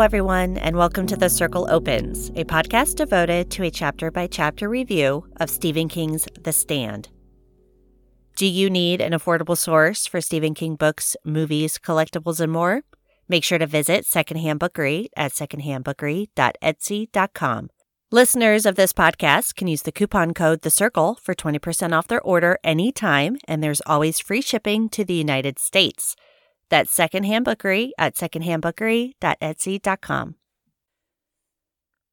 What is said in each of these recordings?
Everyone, and welcome to The Circle Opens, a podcast devoted to a chapter by chapter review of Stephen King's The Stand. Do you need an affordable source for Stephen King books, movies, collectibles, and more? Make sure to visit Secondhand Bookery at secondhandbookery.etsy.com. Listeners of this podcast can use the coupon code The Circle for 20% off their order anytime, and there's always free shipping to the United States. That's Secondhand Bookery at secondhandbookery.etsy.com.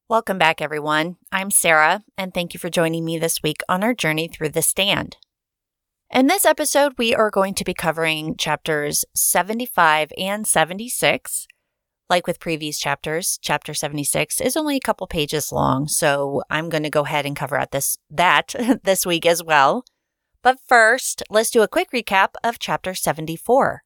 Welcome back, everyone. I'm Sarah, and thank you for joining me this week on our journey through The Stand. In this episode, we are going to be covering chapters 75 and 76. Like with previous chapters, chapter 76 is only a couple pages long, so I'm going to go ahead and cover out this that this week as well. But first, let's do a quick recap of chapter 74.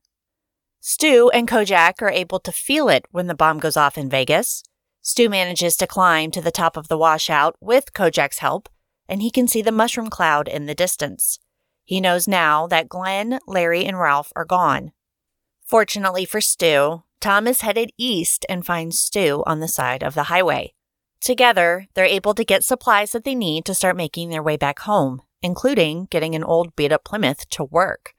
Stu and Kojak are able to feel it when the bomb goes off in Vegas. Stu manages to climb to the top of the washout with Kojak's help, and he can see the mushroom cloud in the distance. He knows now that Glenn, Larry, and Ralph are gone. Fortunately for Stu, Tom is headed east and finds Stu on the side of the highway. Together, they're able to get supplies that they need to start making their way back home, including getting an old beat up Plymouth to work.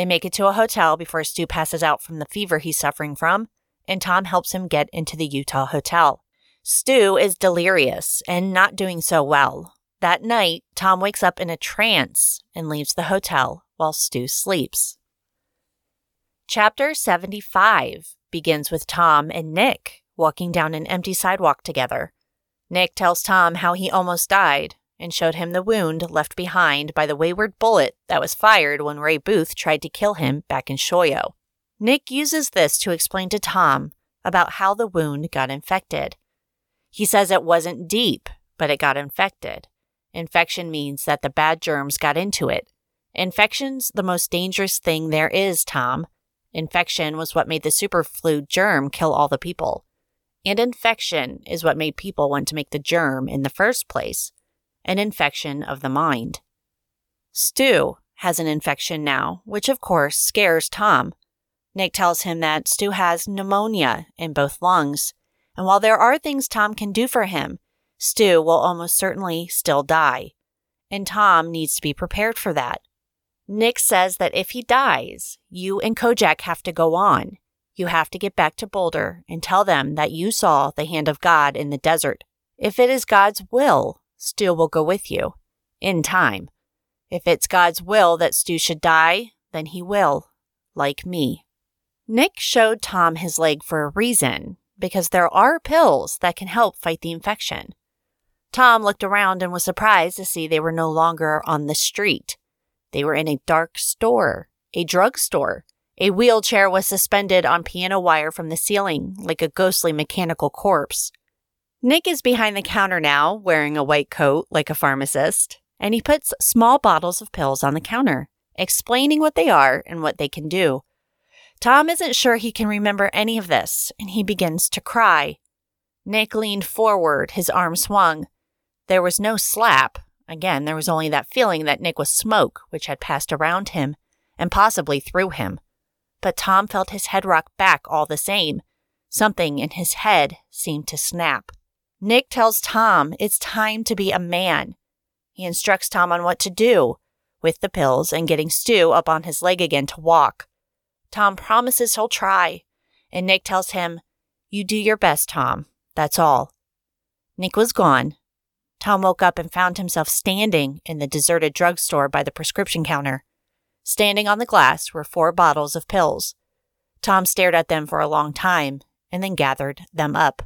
They make it to a hotel before Stu passes out from the fever he's suffering from, and Tom helps him get into the Utah hotel. Stu is delirious and not doing so well. That night, Tom wakes up in a trance and leaves the hotel while Stu sleeps. Chapter 75 begins with Tom and Nick walking down an empty sidewalk together. Nick tells Tom how he almost died and showed him the wound left behind by the wayward bullet that was fired when Ray Booth tried to kill him back in Shoyo. Nick uses this to explain to Tom about how the wound got infected. He says it wasn't deep, but it got infected. Infection means that the bad germs got into it. Infection's the most dangerous thing there is, Tom. Infection was what made the superflu germ kill all the people. And infection is what made people want to make the germ in the first place an infection of the mind. Stu has an infection now, which of course scares Tom. Nick tells him that Stu has pneumonia in both lungs, and while there are things Tom can do for him, Stu will almost certainly still die. And Tom needs to be prepared for that. Nick says that if he dies, you and Kojak have to go on. You have to get back to Boulder and tell them that you saw the hand of God in the desert. If it is God's will, Stu will go with you. In time. If it's God's will that Stu should die, then he will. Like me. Nick showed Tom his leg for a reason, because there are pills that can help fight the infection. Tom looked around and was surprised to see they were no longer on the street. They were in a dark store, a drugstore. A wheelchair was suspended on piano wire from the ceiling, like a ghostly mechanical corpse. Nick is behind the counter now, wearing a white coat like a pharmacist, and he puts small bottles of pills on the counter, explaining what they are and what they can do. Tom isn't sure he can remember any of this, and he begins to cry. Nick leaned forward, his arm swung. There was no slap. Again, there was only that feeling that Nick was smoke, which had passed around him and possibly through him. But Tom felt his head rock back all the same. Something in his head seemed to snap. Nick tells Tom it's time to be a man. He instructs Tom on what to do with the pills and getting Stu up on his leg again to walk. Tom promises he'll try, and Nick tells him, You do your best, Tom. That's all. Nick was gone. Tom woke up and found himself standing in the deserted drugstore by the prescription counter. Standing on the glass were four bottles of pills. Tom stared at them for a long time and then gathered them up.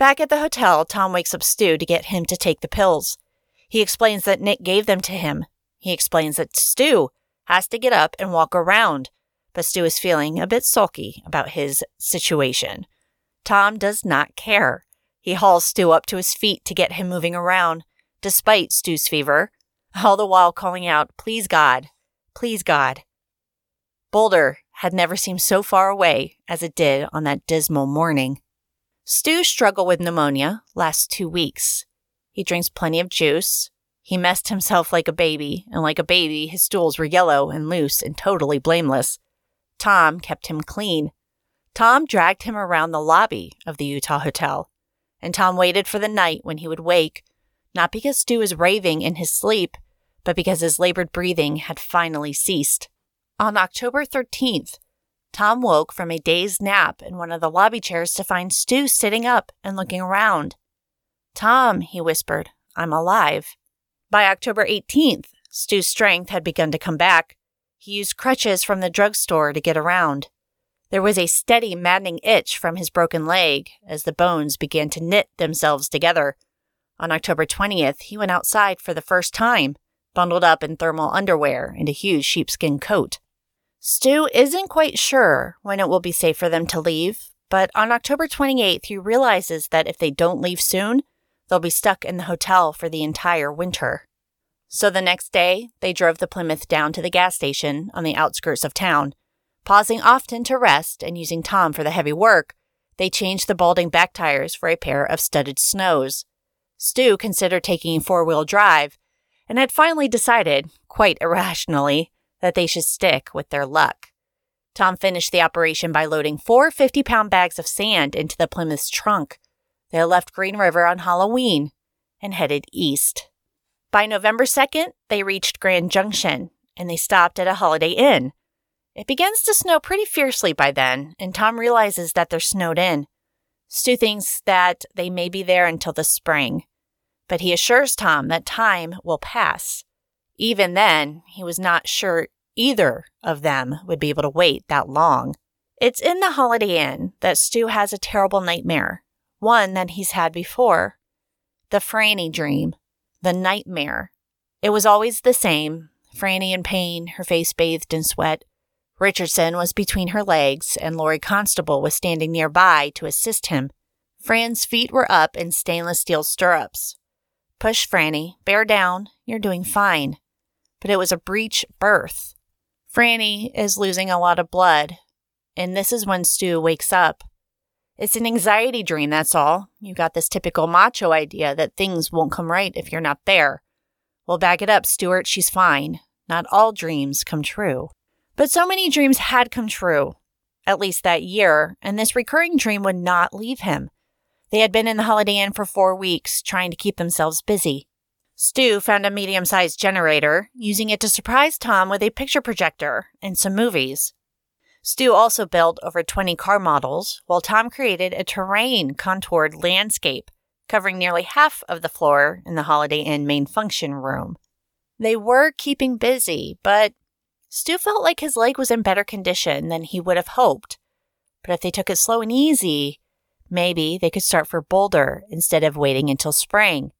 Back at the hotel, Tom wakes up Stu to get him to take the pills. He explains that Nick gave them to him. He explains that Stu has to get up and walk around, but Stu is feeling a bit sulky about his situation. Tom does not care. He hauls Stu up to his feet to get him moving around, despite Stu's fever, all the while calling out, Please God, please God. Boulder had never seemed so far away as it did on that dismal morning. Stu struggled with pneumonia last two weeks. He drinks plenty of juice. He messed himself like a baby, and like a baby, his stools were yellow and loose and totally blameless. Tom kept him clean. Tom dragged him around the lobby of the Utah hotel, and Tom waited for the night when he would wake, not because Stu was raving in his sleep, but because his labored breathing had finally ceased. On October 13th, Tom woke from a dazed nap in one of the lobby chairs to find Stu sitting up and looking around. Tom, he whispered, I'm alive. By October 18th, Stu's strength had begun to come back. He used crutches from the drugstore to get around. There was a steady, maddening itch from his broken leg as the bones began to knit themselves together. On October 20th, he went outside for the first time, bundled up in thermal underwear and a huge sheepskin coat. Stu isn't quite sure when it will be safe for them to leave, but on October 28th, he realizes that if they don't leave soon, they'll be stuck in the hotel for the entire winter. So the next day, they drove the Plymouth down to the gas station on the outskirts of town Pausing often to rest and using Tom for the heavy work, they changed the balding back tires for a pair of studded snows. Stu considered taking four wheel drive and had finally decided, quite irrationally, that they should stick with their luck. Tom finished the operation by loading four 50 pound bags of sand into the Plymouth's trunk. They left Green River on Halloween and headed east. By November 2nd, they reached Grand Junction and they stopped at a Holiday Inn. It begins to snow pretty fiercely by then, and Tom realizes that they're snowed in. Stu thinks that they may be there until the spring, but he assures Tom that time will pass. Even then, he was not sure either of them would be able to wait that long. It's in the Holiday Inn that Stu has a terrible nightmare, one that he's had before. The Franny dream, the nightmare. It was always the same Franny in pain, her face bathed in sweat, Richardson was between her legs, and Laurie Constable was standing nearby to assist him. Fran's feet were up in stainless steel stirrups. Push, Franny. Bear down. You're doing fine. But it was a breech birth. Franny is losing a lot of blood, and this is when Stu wakes up. It's an anxiety dream, that's all. You got this typical macho idea that things won't come right if you're not there. Well, back it up, Stuart. She's fine. Not all dreams come true. But so many dreams had come true, at least that year, and this recurring dream would not leave him. They had been in the Holiday Inn for four weeks, trying to keep themselves busy. Stu found a medium sized generator, using it to surprise Tom with a picture projector and some movies. Stu also built over 20 car models, while Tom created a terrain contoured landscape covering nearly half of the floor in the Holiday Inn main function room. They were keeping busy, but Stu felt like his leg was in better condition than he would have hoped. But if they took it slow and easy, maybe they could start for Boulder instead of waiting until spring.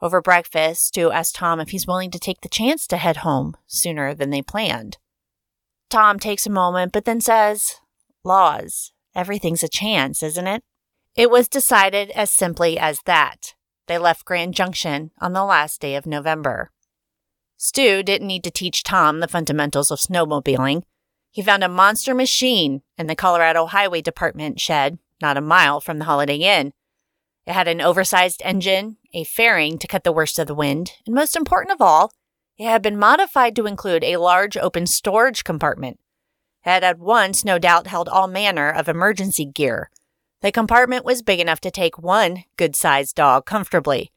Over breakfast, Stu asked Tom if he's willing to take the chance to head home sooner than they planned. Tom takes a moment, but then says, Laws, everything's a chance, isn't it? It was decided as simply as that. They left Grand Junction on the last day of November. Stu didn't need to teach Tom the fundamentals of snowmobiling. He found a monster machine in the Colorado Highway Department shed, not a mile from the Holiday Inn. It had an oversized engine, a fairing to cut the worst of the wind, and most important of all, it had been modified to include a large open storage compartment. It had at once, no doubt, held all manner of emergency gear. The compartment was big enough to take one good sized dog comfortably.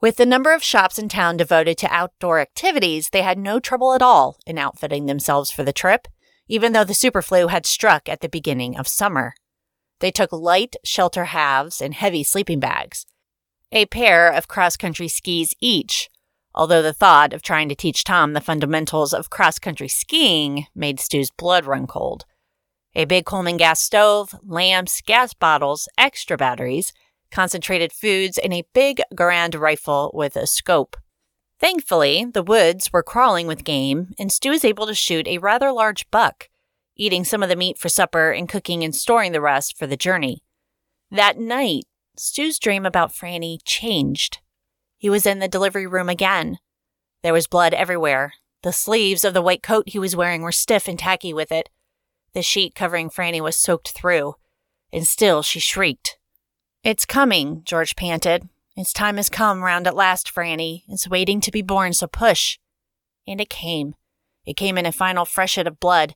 With the number of shops in town devoted to outdoor activities, they had no trouble at all in outfitting themselves for the trip, even though the superflu had struck at the beginning of summer. They took light shelter halves and heavy sleeping bags, a pair of cross country skis each, although the thought of trying to teach Tom the fundamentals of cross country skiing made Stu's blood run cold. A big Coleman gas stove, lamps, gas bottles, extra batteries, concentrated foods, and a big Garand rifle with a scope. Thankfully, the woods were crawling with game, and Stu was able to shoot a rather large buck, eating some of the meat for supper and cooking and storing the rest for the journey. That night, Stu's dream about Franny changed. He was in the delivery room again. There was blood everywhere. The sleeves of the white coat he was wearing were stiff and tacky with it. The sheet covering Franny was soaked through, and still she shrieked. It's coming, George panted. Its time has come round at last, Franny. It's waiting to be born, so push. And it came. It came in a final freshet of blood.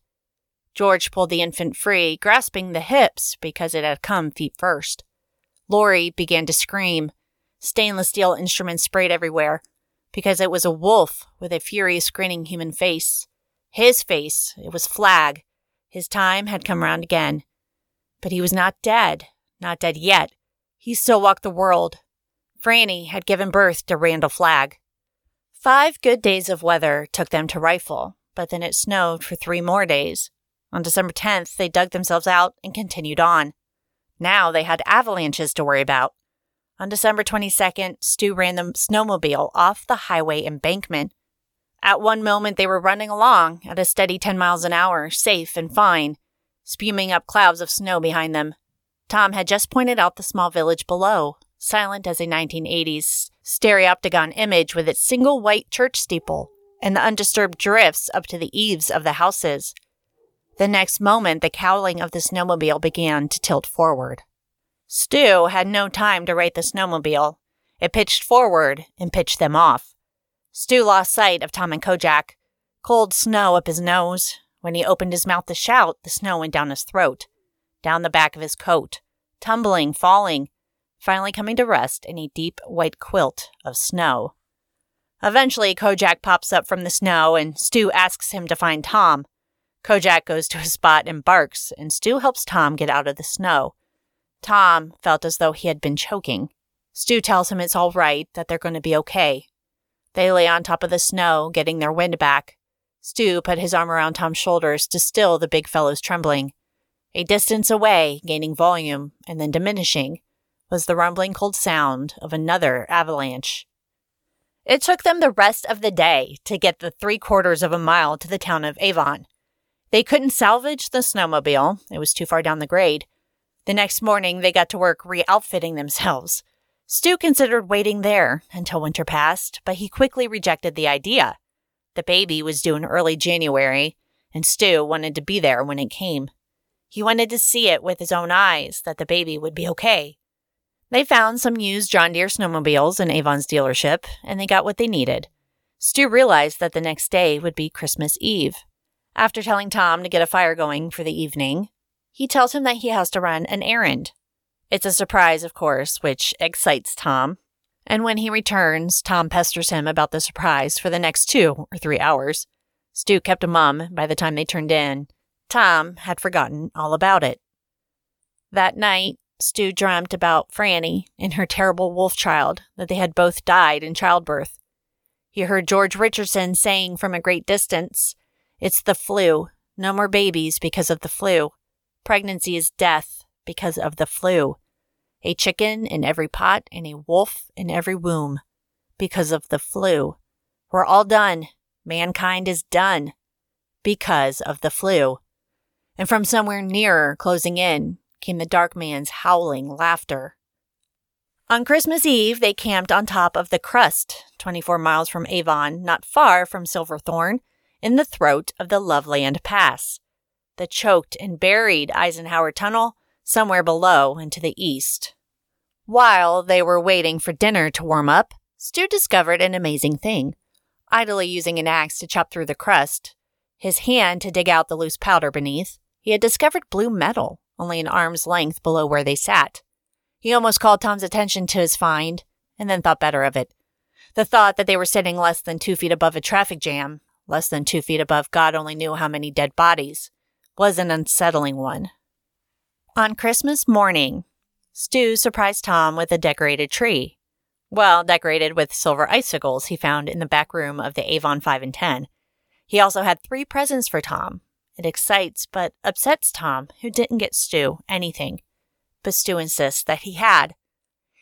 George pulled the infant free, grasping the hips because it had come feet first. Laurie began to scream. Stainless steel instruments sprayed everywhere because it was a wolf with a furious, grinning human face. His face, it was Flagg. His time had come round again. But he was not dead, not dead yet. He still walked the world. Franny had given birth to Randall Flagg. Five good days of weather took them to Rifle, but then it snowed for three more days. On December 10th, they dug themselves out and continued on. Now they had avalanches to worry about. On December 22nd, Stu ran the snowmobile off the highway embankment. At one moment, they were running along at a steady 10 miles an hour, safe and fine, spuming up clouds of snow behind them. Tom had just pointed out the small village below, silent as a 1980s stereopticon image with its single white church steeple and the undisturbed drifts up to the eaves of the houses. The next moment, the cowling of the snowmobile began to tilt forward. Stu had no time to right the snowmobile. It pitched forward and pitched them off. Stu lost sight of Tom and Kojak. Cold snow up his nose. When he opened his mouth to shout, the snow went down his throat, down the back of his coat, tumbling, falling, finally coming to rest in a deep white quilt of snow. Eventually, Kojak pops up from the snow and Stu asks him to find Tom. Kojak goes to a spot and barks, and Stu helps Tom get out of the snow. Tom felt as though he had been choking. Stu tells him it's all right, that they're going to be okay. They lay on top of the snow, getting their wind back. Stu put his arm around Tom's shoulders to still the big fellow's trembling. A distance away, gaining volume and then diminishing, was the rumbling cold sound of another avalanche. It took them the rest of the day to get the three quarters of a mile to the town of Avon. They couldn't salvage the snowmobile, it was too far down the grade. The next morning, they got to work re outfitting themselves. Stu considered waiting there until winter passed, but he quickly rejected the idea. The baby was due in early January, and Stu wanted to be there when it came. He wanted to see it with his own eyes that the baby would be okay. They found some used John Deere snowmobiles in Avon's dealership, and they got what they needed. Stu realized that the next day would be Christmas Eve. After telling Tom to get a fire going for the evening, he tells him that he has to run an errand. It's a surprise, of course, which excites Tom. And when he returns, Tom pesters him about the surprise for the next two or three hours. Stu kept a mum by the time they turned in. Tom had forgotten all about it. That night, Stu dreamt about Franny and her terrible wolf child, that they had both died in childbirth. He heard George Richardson saying from a great distance, it's the flu. No more babies because of the flu. Pregnancy is death because of the flu. A chicken in every pot and a wolf in every womb because of the flu. We're all done. Mankind is done because of the flu. And from somewhere nearer, closing in, came the dark man's howling laughter. On Christmas Eve, they camped on top of the crust, 24 miles from Avon, not far from Silverthorne, in the throat of the Loveland Pass, the choked and buried Eisenhower Tunnel somewhere below and to the east. While they were waiting for dinner to warm up, Stu discovered an amazing thing. Idly using an axe to chop through the crust, his hand to dig out the loose powder beneath, he had discovered blue metal, only an arm's length below where they sat. He almost called Tom's attention to his find, and then thought better of it. The thought that they were sitting less than two feet above a traffic jam less than two feet above God only knew how many dead bodies, was an unsettling one. On Christmas morning, Stu surprised Tom with a decorated tree. Well, decorated with silver icicles he found in the back room of the Avon 5 and 10. He also had three presents for Tom. It excites but upsets Tom, who didn't get Stu anything. But Stu insists that he had.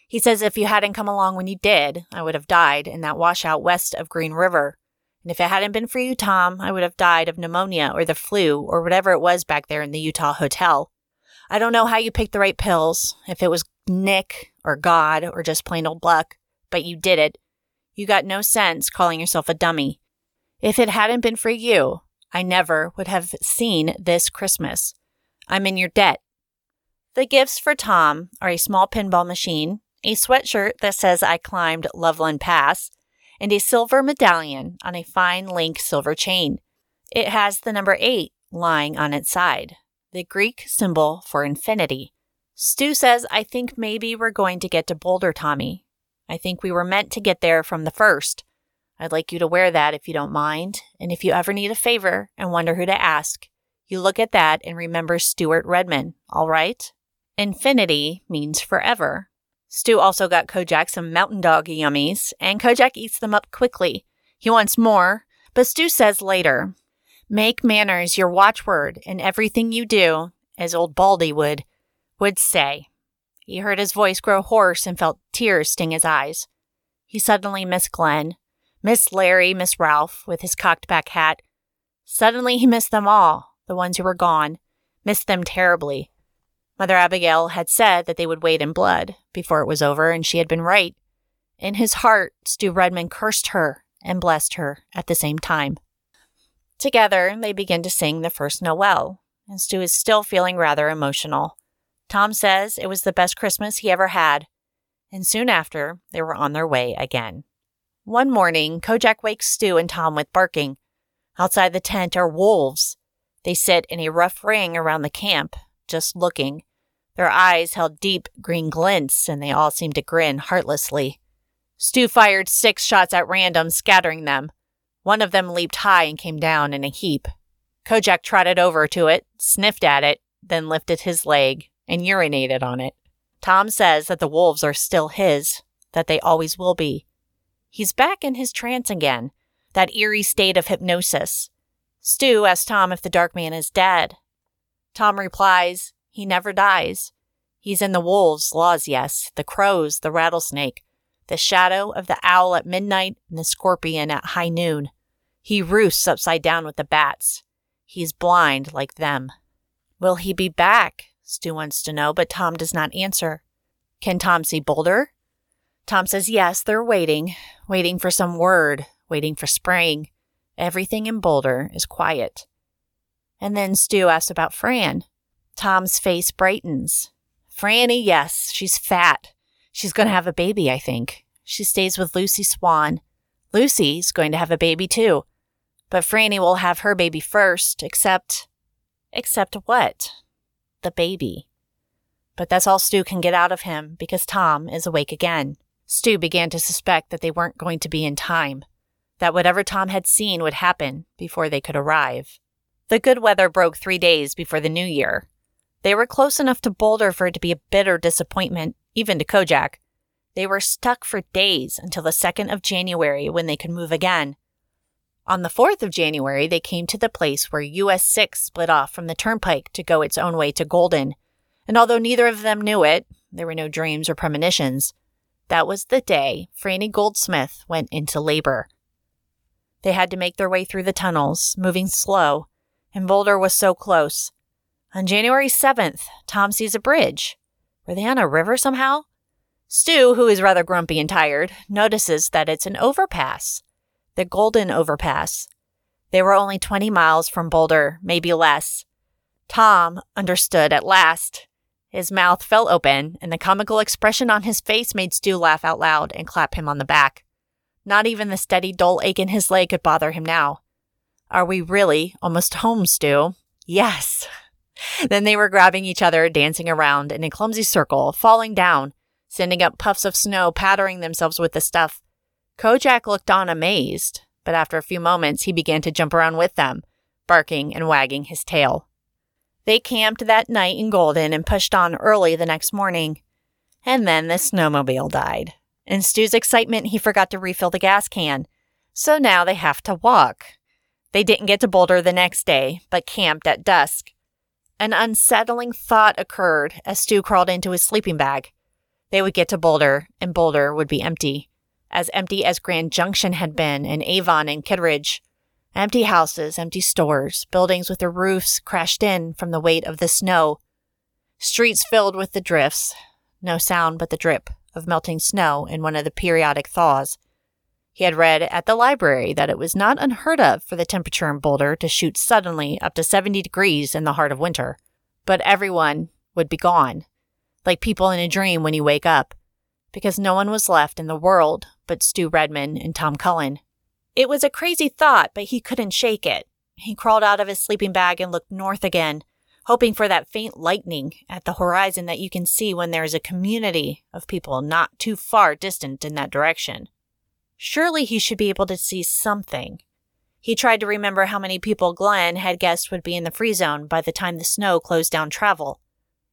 He says if you hadn't come along when you did, I would have died in that washout west of Green River and if it hadn't been for you, Tom, I would have died of pneumonia or the flu or whatever it was back there in the Utah hotel. I don't know how you picked the right pills, if it was Nick or God or just plain old luck, but you did it. You got no sense calling yourself a dummy. If it hadn't been for you, I never would have seen this Christmas. I'm in your debt. The gifts for Tom are a small pinball machine, a sweatshirt that says I climbed Loveland Pass, and a silver medallion on a fine link silver chain. It has the number 8 lying on its side, the Greek symbol for infinity. Stu says, I think maybe we're going to get to Boulder, Tommy. I think we were meant to get there from the first. I'd like you to wear that if you don't mind. And if you ever need a favor and wonder who to ask, you look at that and remember Stuart Redman, all right? Infinity means forever. Stu also got Kojak some mountain dog yummies, and Kojak eats them up quickly. He wants more, but Stu says later, Make manners your watchword in everything you do, as old Baldy would, would say. He heard his voice grow hoarse and felt tears sting his eyes. He suddenly missed Glenn, missed Larry, missed Ralph with his cocked back hat. Suddenly he missed them all, the ones who were gone, missed them terribly. Mother Abigail had said that they would wait in blood before it was over, and she had been right. In his heart, Stu Redman cursed her and blessed her at the same time. Together, they begin to sing the first Noel, and Stu is still feeling rather emotional. Tom says it was the best Christmas he ever had, and soon after, they were on their way again. One morning, Kojak wakes Stu and Tom with barking. Outside the tent are wolves. They sit in a rough ring around the camp, just looking. Their eyes held deep green glints, and they all seemed to grin heartlessly. Stu fired six shots at random, scattering them. One of them leaped high and came down in a heap. Kojak trotted over to it, sniffed at it, then lifted his leg and urinated on it. Tom says that the wolves are still his, that they always will be. He's back in his trance again, that eerie state of hypnosis. Stu asks Tom if the dark man is dead. Tom replies, he never dies. He's in the wolves' laws, yes, the crows, the rattlesnake, the shadow of the owl at midnight, and the scorpion at high noon. He roosts upside down with the bats. He's blind like them. Will he be back? Stu wants to know, but Tom does not answer. Can Tom see Boulder? Tom says yes, they're waiting, waiting for some word, waiting for spring. Everything in Boulder is quiet. And then Stu asks about Fran. Tom's face brightens. Franny, yes, she's fat. She's going to have a baby, I think. She stays with Lucy Swann. Lucy's going to have a baby too. But Franny will have her baby first, except. Except what? The baby. But that's all Stu can get out of him because Tom is awake again. Stu began to suspect that they weren't going to be in time, that whatever Tom had seen would happen before they could arrive. The good weather broke three days before the new year, they were close enough to Boulder for it to be a bitter disappointment, even to Kojak. They were stuck for days until the 2nd of January when they could move again. On the 4th of January, they came to the place where US 6 split off from the turnpike to go its own way to Golden. And although neither of them knew it, there were no dreams or premonitions. That was the day Franny Goldsmith went into labor. They had to make their way through the tunnels, moving slow, and Boulder was so close. On January 7th, Tom sees a bridge. Were they on a river somehow? Stu, who is rather grumpy and tired, notices that it's an overpass. The Golden Overpass. They were only 20 miles from Boulder, maybe less. Tom understood at last. His mouth fell open, and the comical expression on his face made Stu laugh out loud and clap him on the back. Not even the steady, dull ache in his leg could bother him now. Are we really almost home, Stu? Yes, then they were grabbing each other, dancing around in a clumsy circle, falling down, sending up puffs of snow, pattering themselves with the stuff. Kojak looked on amazed, but after a few moments he began to jump around with them, barking and wagging his tail. They camped that night in Golden and pushed on early the next morning. And then the snowmobile died. In Stu's excitement, he forgot to refill the gas can. So now they have to walk. They didn't get to Boulder the next day, but camped at dusk. An unsettling thought occurred as Stu crawled into his sleeping bag. They would get to Boulder, and Boulder would be empty. As empty as Grand Junction had been, and Avon and Kittredge. Empty houses, empty stores, buildings with their roofs crashed in from the weight of the snow. Streets filled with the drifts. No sound but the drip of melting snow in one of the periodic thaws. He had read at the library that it was not unheard of for the temperature in Boulder to shoot suddenly up to 70 degrees in the heart of winter. But everyone would be gone, like people in a dream when you wake up, because no one was left in the world but Stu Redman and Tom Cullen. It was a crazy thought, but he couldn't shake it. He crawled out of his sleeping bag and looked north again, hoping for that faint lightning at the horizon that you can see when there is a community of people not too far distant in that direction. Surely he should be able to see something. He tried to remember how many people Glenn had guessed would be in the free zone by the time the snow closed down travel.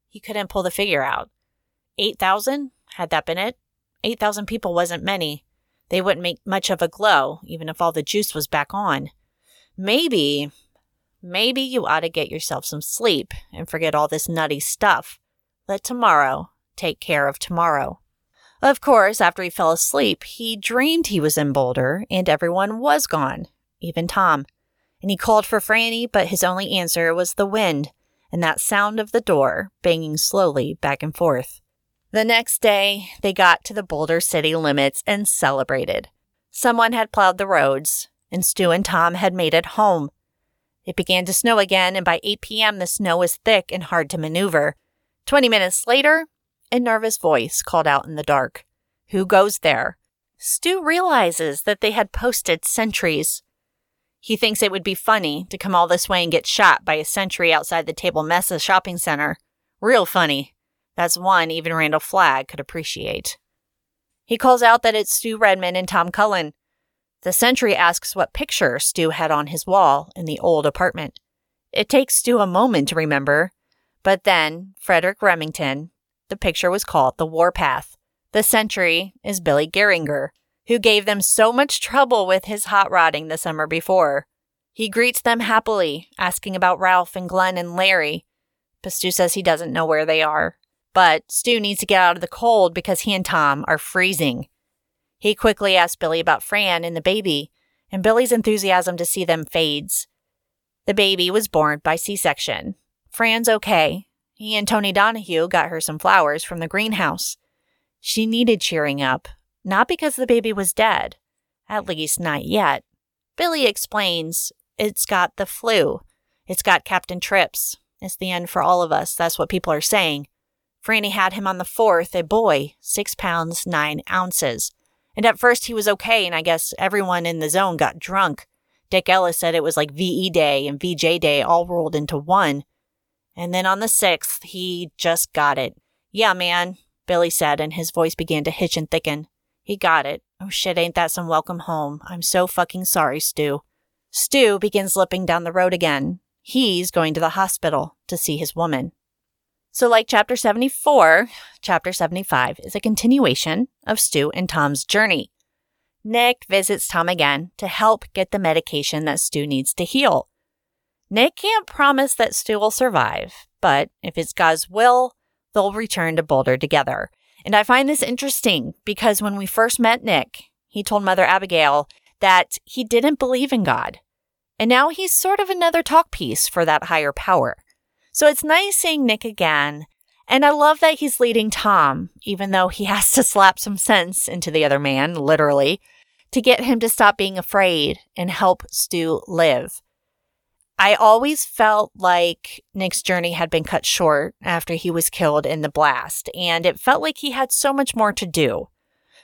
He couldn't pull the figure out. 8,000? Had that been it? 8,000 people wasn't many. They wouldn't make much of a glow, even if all the juice was back on. Maybe, maybe you ought to get yourself some sleep and forget all this nutty stuff. Let tomorrow take care of tomorrow. Of course, after he fell asleep, he dreamed he was in Boulder and everyone was gone, even Tom. And he called for Franny, but his only answer was the wind and that sound of the door banging slowly back and forth. The next day, they got to the Boulder city limits and celebrated. Someone had plowed the roads, and Stu and Tom had made it home. It began to snow again, and by 8 p.m., the snow was thick and hard to maneuver. Twenty minutes later, a nervous voice called out in the dark Who goes there? Stu realizes that they had posted sentries. He thinks it would be funny to come all this way and get shot by a sentry outside the Table Mesa shopping center. Real funny. That's one even Randall Flagg could appreciate. He calls out that it's Stu Redman and Tom Cullen. The sentry asks what picture Stu had on his wall in the old apartment. It takes Stu a moment to remember, but then Frederic Remington. The picture was called The Warpath. The sentry is Billy Goehringer, who gave them so much trouble with his hot rodding the summer before. He greets them happily, asking about Ralph and Glenn and Larry. But Stu says he doesn't know where they are. But Stu needs to get out of the cold because he and Tom are freezing. He quickly asks Billy about Fran and the baby, and Billy's enthusiasm to see them fades. The baby was born by C section. Fran's okay. He and Tony Donahue got her some flowers from the greenhouse. She needed cheering up, not because the baby was dead, at least not yet. Billy explains it's got the flu. It's got Captain Trips. It's the end for all of us. That's what people are saying. Franny had him on the fourth, a boy, six pounds, nine ounces. And at first he was okay, and I guess everyone in the zone got drunk. Dick Ellis said it was like VE Day and VJ Day all rolled into one. And then on the sixth, he just got it. Yeah, man, Billy said, and his voice began to hitch and thicken. He got it. Oh shit, ain't that some welcome home? I'm so fucking sorry, Stu. Stu begins limping down the road again. He's going to the hospital to see his woman. So, like chapter 74, chapter 75 is a continuation of Stu and Tom's journey. Nick visits Tom again to help get the medication that Stu needs to heal. Nick can't promise that Stu will survive, but if it's God's will, they'll return to Boulder together. And I find this interesting because when we first met Nick, he told Mother Abigail that he didn't believe in God. And now he's sort of another talk piece for that higher power. So it's nice seeing Nick again. And I love that he's leading Tom, even though he has to slap some sense into the other man, literally, to get him to stop being afraid and help Stu live. I always felt like Nick's journey had been cut short after he was killed in the blast, and it felt like he had so much more to do.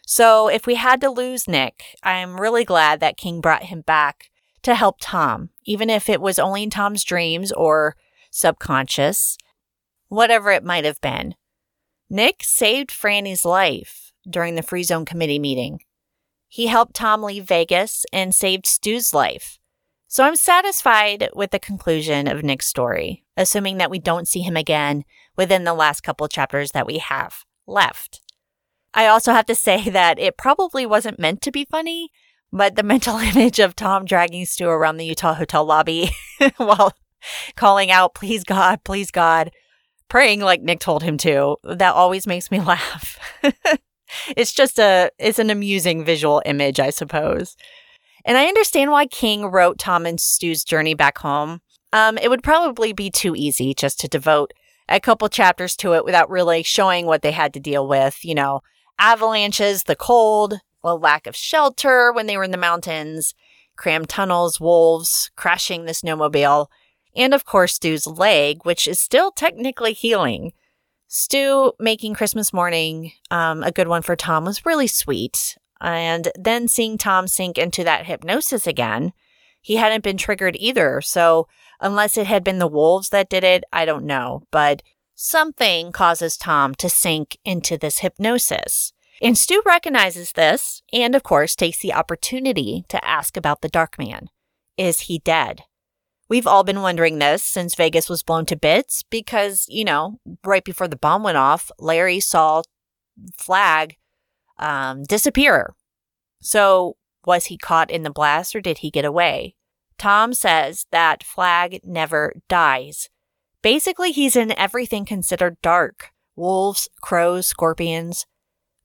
So, if we had to lose Nick, I'm really glad that King brought him back to help Tom, even if it was only in Tom's dreams or subconscious, whatever it might have been. Nick saved Franny's life during the Free Zone Committee meeting. He helped Tom leave Vegas and saved Stu's life. So I'm satisfied with the conclusion of Nick's story, assuming that we don't see him again within the last couple chapters that we have left. I also have to say that it probably wasn't meant to be funny, but the mental image of Tom dragging Stu around the Utah hotel lobby while calling out, please God, please God, praying like Nick told him to, that always makes me laugh. it's just a, it's an amusing visual image, I suppose. And I understand why King wrote Tom and Stu's journey back home. Um, it would probably be too easy just to devote a couple chapters to it without really showing what they had to deal with. You know, avalanches, the cold, a lack of shelter when they were in the mountains, crammed tunnels, wolves, crashing the snowmobile, and of course, Stu's leg, which is still technically healing. Stu making Christmas morning um, a good one for Tom was really sweet. And then seeing Tom sink into that hypnosis again, he hadn't been triggered either. So, unless it had been the wolves that did it, I don't know. But something causes Tom to sink into this hypnosis. And Stu recognizes this and, of course, takes the opportunity to ask about the Dark Man. Is he dead? We've all been wondering this since Vegas was blown to bits because, you know, right before the bomb went off, Larry saw Flagg um, disappear. So, was he caught in the blast or did he get away? Tom says that Flagg never dies. Basically, he's in everything considered dark wolves, crows, scorpions.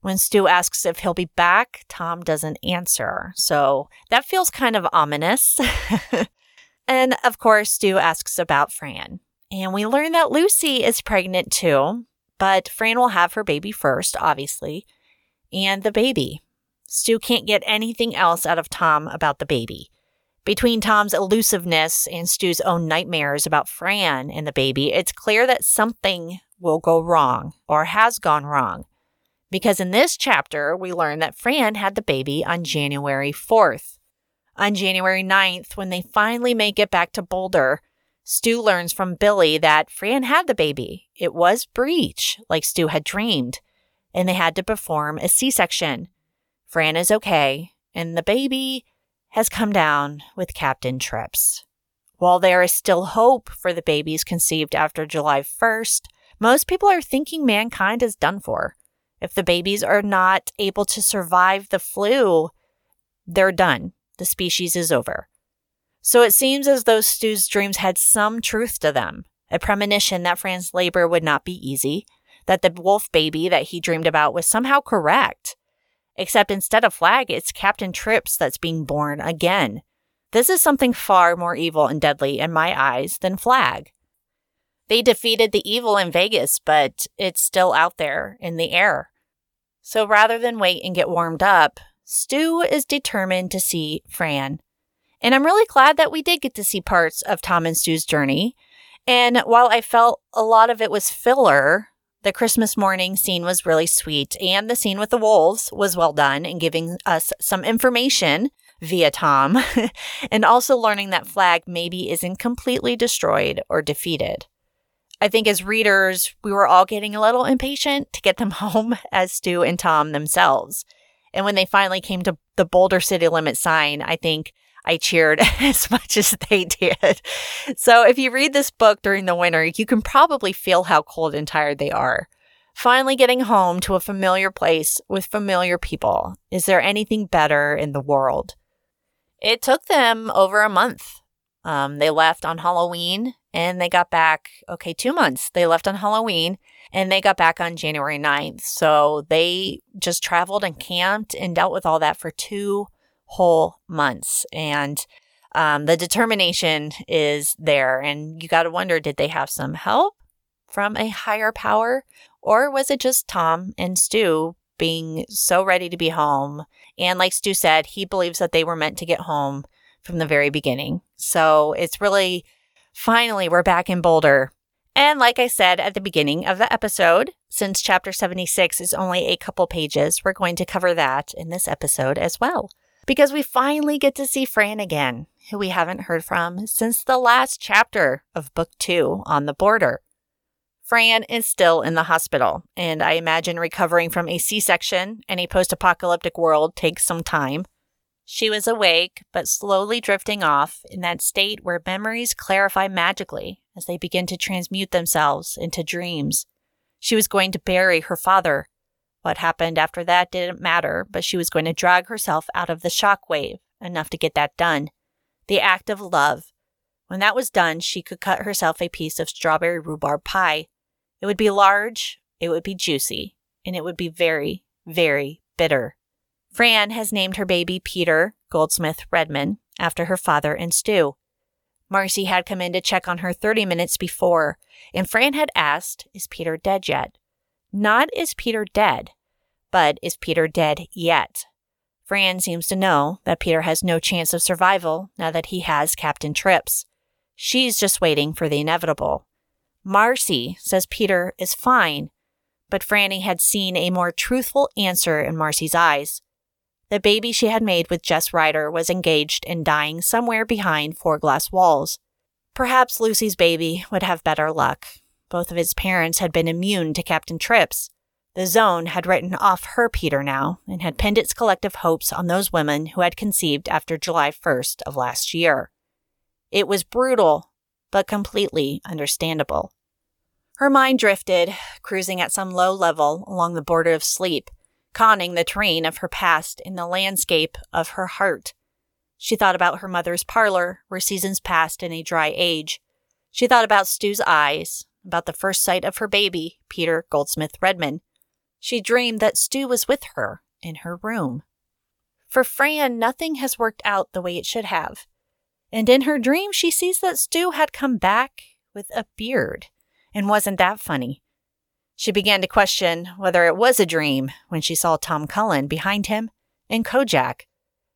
When Stu asks if he'll be back, Tom doesn't answer. So that feels kind of ominous. and of course, Stu asks about Fran. And we learn that Lucy is pregnant too, but Fran will have her baby first, obviously, and the baby. Stu can't get anything else out of Tom about the baby. Between Tom's elusiveness and Stu's own nightmares about Fran and the baby, it's clear that something will go wrong or has gone wrong. Because in this chapter, we learn that Fran had the baby on January 4th. On January 9th, when they finally make it back to Boulder, Stu learns from Billy that Fran had the baby. It was breech, like Stu had dreamed, and they had to perform a C section. Fran is okay, and the baby has come down with Captain Trips. While there is still hope for the babies conceived after July 1st, most people are thinking mankind is done for. If the babies are not able to survive the flu, they're done. The species is over. So it seems as though Stu's dreams had some truth to them a premonition that Fran's labor would not be easy, that the wolf baby that he dreamed about was somehow correct. Except instead of Flagg, it's Captain Trips that's being born again. This is something far more evil and deadly in my eyes than Flagg. They defeated the evil in Vegas, but it's still out there in the air. So rather than wait and get warmed up, Stu is determined to see Fran. And I'm really glad that we did get to see parts of Tom and Stu's journey. And while I felt a lot of it was filler, the Christmas morning scene was really sweet, and the scene with the wolves was well done in giving us some information via Tom, and also learning that Flagg maybe isn't completely destroyed or defeated. I think as readers, we were all getting a little impatient to get them home as Stu and Tom themselves. And when they finally came to the Boulder city limit sign, I think I cheered as much as they did. So if you read this book during the winter, you can probably feel how cold and tired they are. Finally getting home to a familiar place with familiar people. Is there anything better in the world? It took them over a month. Um, they left on Halloween and they got back, okay, two months. They left on Halloween and they got back on January 9th. So they just traveled and camped and dealt with all that for two whole months. And um, the determination is there. And you got to wonder did they have some help from a higher power? Or was it just Tom and Stu being so ready to be home? And like Stu said, he believes that they were meant to get home from the very beginning. So it's really finally we're back in Boulder. And like I said at the beginning of the episode, since chapter 76 is only a couple pages, we're going to cover that in this episode as well. Because we finally get to see Fran again, who we haven't heard from since the last chapter of book two on the border. Fran is still in the hospital, and I imagine recovering from a C section in a post apocalyptic world takes some time. She was awake, but slowly drifting off in that state where memories clarify magically as they begin to transmute themselves into dreams. She was going to bury her father. What happened after that didn't matter, but she was going to drag herself out of the shock wave enough to get that done. The act of love. When that was done, she could cut herself a piece of strawberry rhubarb pie. It would be large, it would be juicy, and it would be very, very bitter. Fran has named her baby Peter Goldsmith Redman after her father and Stu. Marcy had come in to check on her 30 minutes before, and Fran had asked, Is Peter dead yet? Not is Peter dead, but is Peter dead yet? Fran seems to know that Peter has no chance of survival now that he has Captain Trips. She's just waiting for the inevitable. Marcy says Peter is fine, but Franny had seen a more truthful answer in Marcy's eyes. The baby she had made with Jess Rider was engaged in dying somewhere behind four glass walls. Perhaps Lucy's baby would have better luck. Both of his parents had been immune to Captain Trips. The zone had written off her Peter now and had pinned its collective hopes on those women who had conceived after July 1st of last year. It was brutal, but completely understandable. Her mind drifted, cruising at some low level along the border of sleep, conning the terrain of her past in the landscape of her heart. She thought about her mother's parlor, where seasons passed in a dry age. She thought about Stu's eyes, about the first sight of her baby, Peter Goldsmith Redman. She dreamed that Stu was with her in her room. For Fran, nothing has worked out the way it should have. And in her dream, she sees that Stu had come back with a beard. And wasn't that funny? She began to question whether it was a dream when she saw Tom Cullen behind him and Kojak.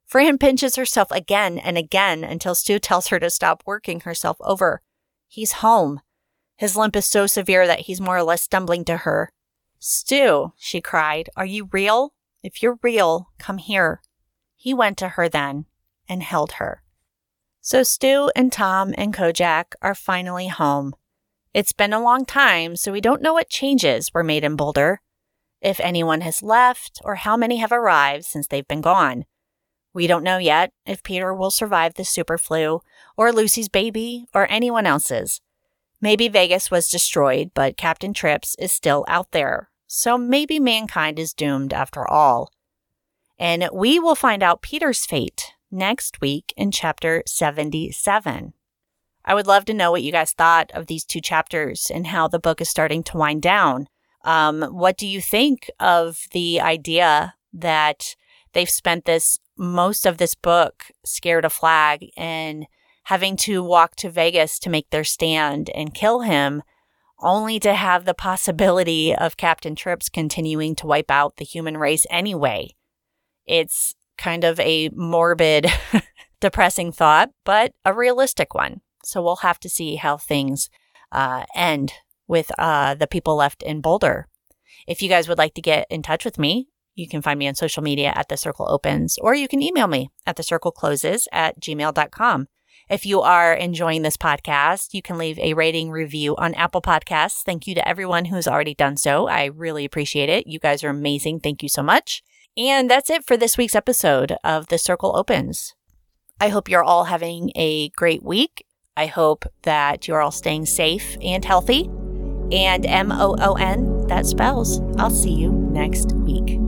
Fran pinches herself again and again until Stu tells her to stop working herself over. He's home. His limp is so severe that he's more or less stumbling to her. Stu, she cried, are you real? If you're real, come here. He went to her then and held her. So Stu and Tom and Kojak are finally home. It's been a long time, so we don't know what changes were made in Boulder, if anyone has left, or how many have arrived since they've been gone. We don't know yet if Peter will survive the super flu, or Lucy's baby, or anyone else's. Maybe Vegas was destroyed, but Captain Trips is still out there, so maybe mankind is doomed after all. And we will find out Peter's fate next week in chapter 77. I would love to know what you guys thought of these two chapters and how the book is starting to wind down. Um, what do you think of the idea that they've spent this most of this book scared of Flagg and having to walk to Vegas to make their stand and kill him, only to have the possibility of Captain Trips continuing to wipe out the human race anyway? It's kind of a morbid, depressing thought, but a realistic one. So we'll have to see how things uh, end with uh, the people left in Boulder. If you guys would like to get in touch with me, you can find me on social media at The Circle Opens, or you can email me at The Circle Closes at gmail.com. If you are enjoying this podcast, you can leave a rating review on Apple Podcasts. Thank you to everyone who's already done so. I really appreciate it. You guys are amazing. Thank you so much. And that's it for this week's episode of The Circle Opens. I hope you're all having a great week I hope that you're all staying safe and healthy. And M O O N, that spells. I'll see you next week.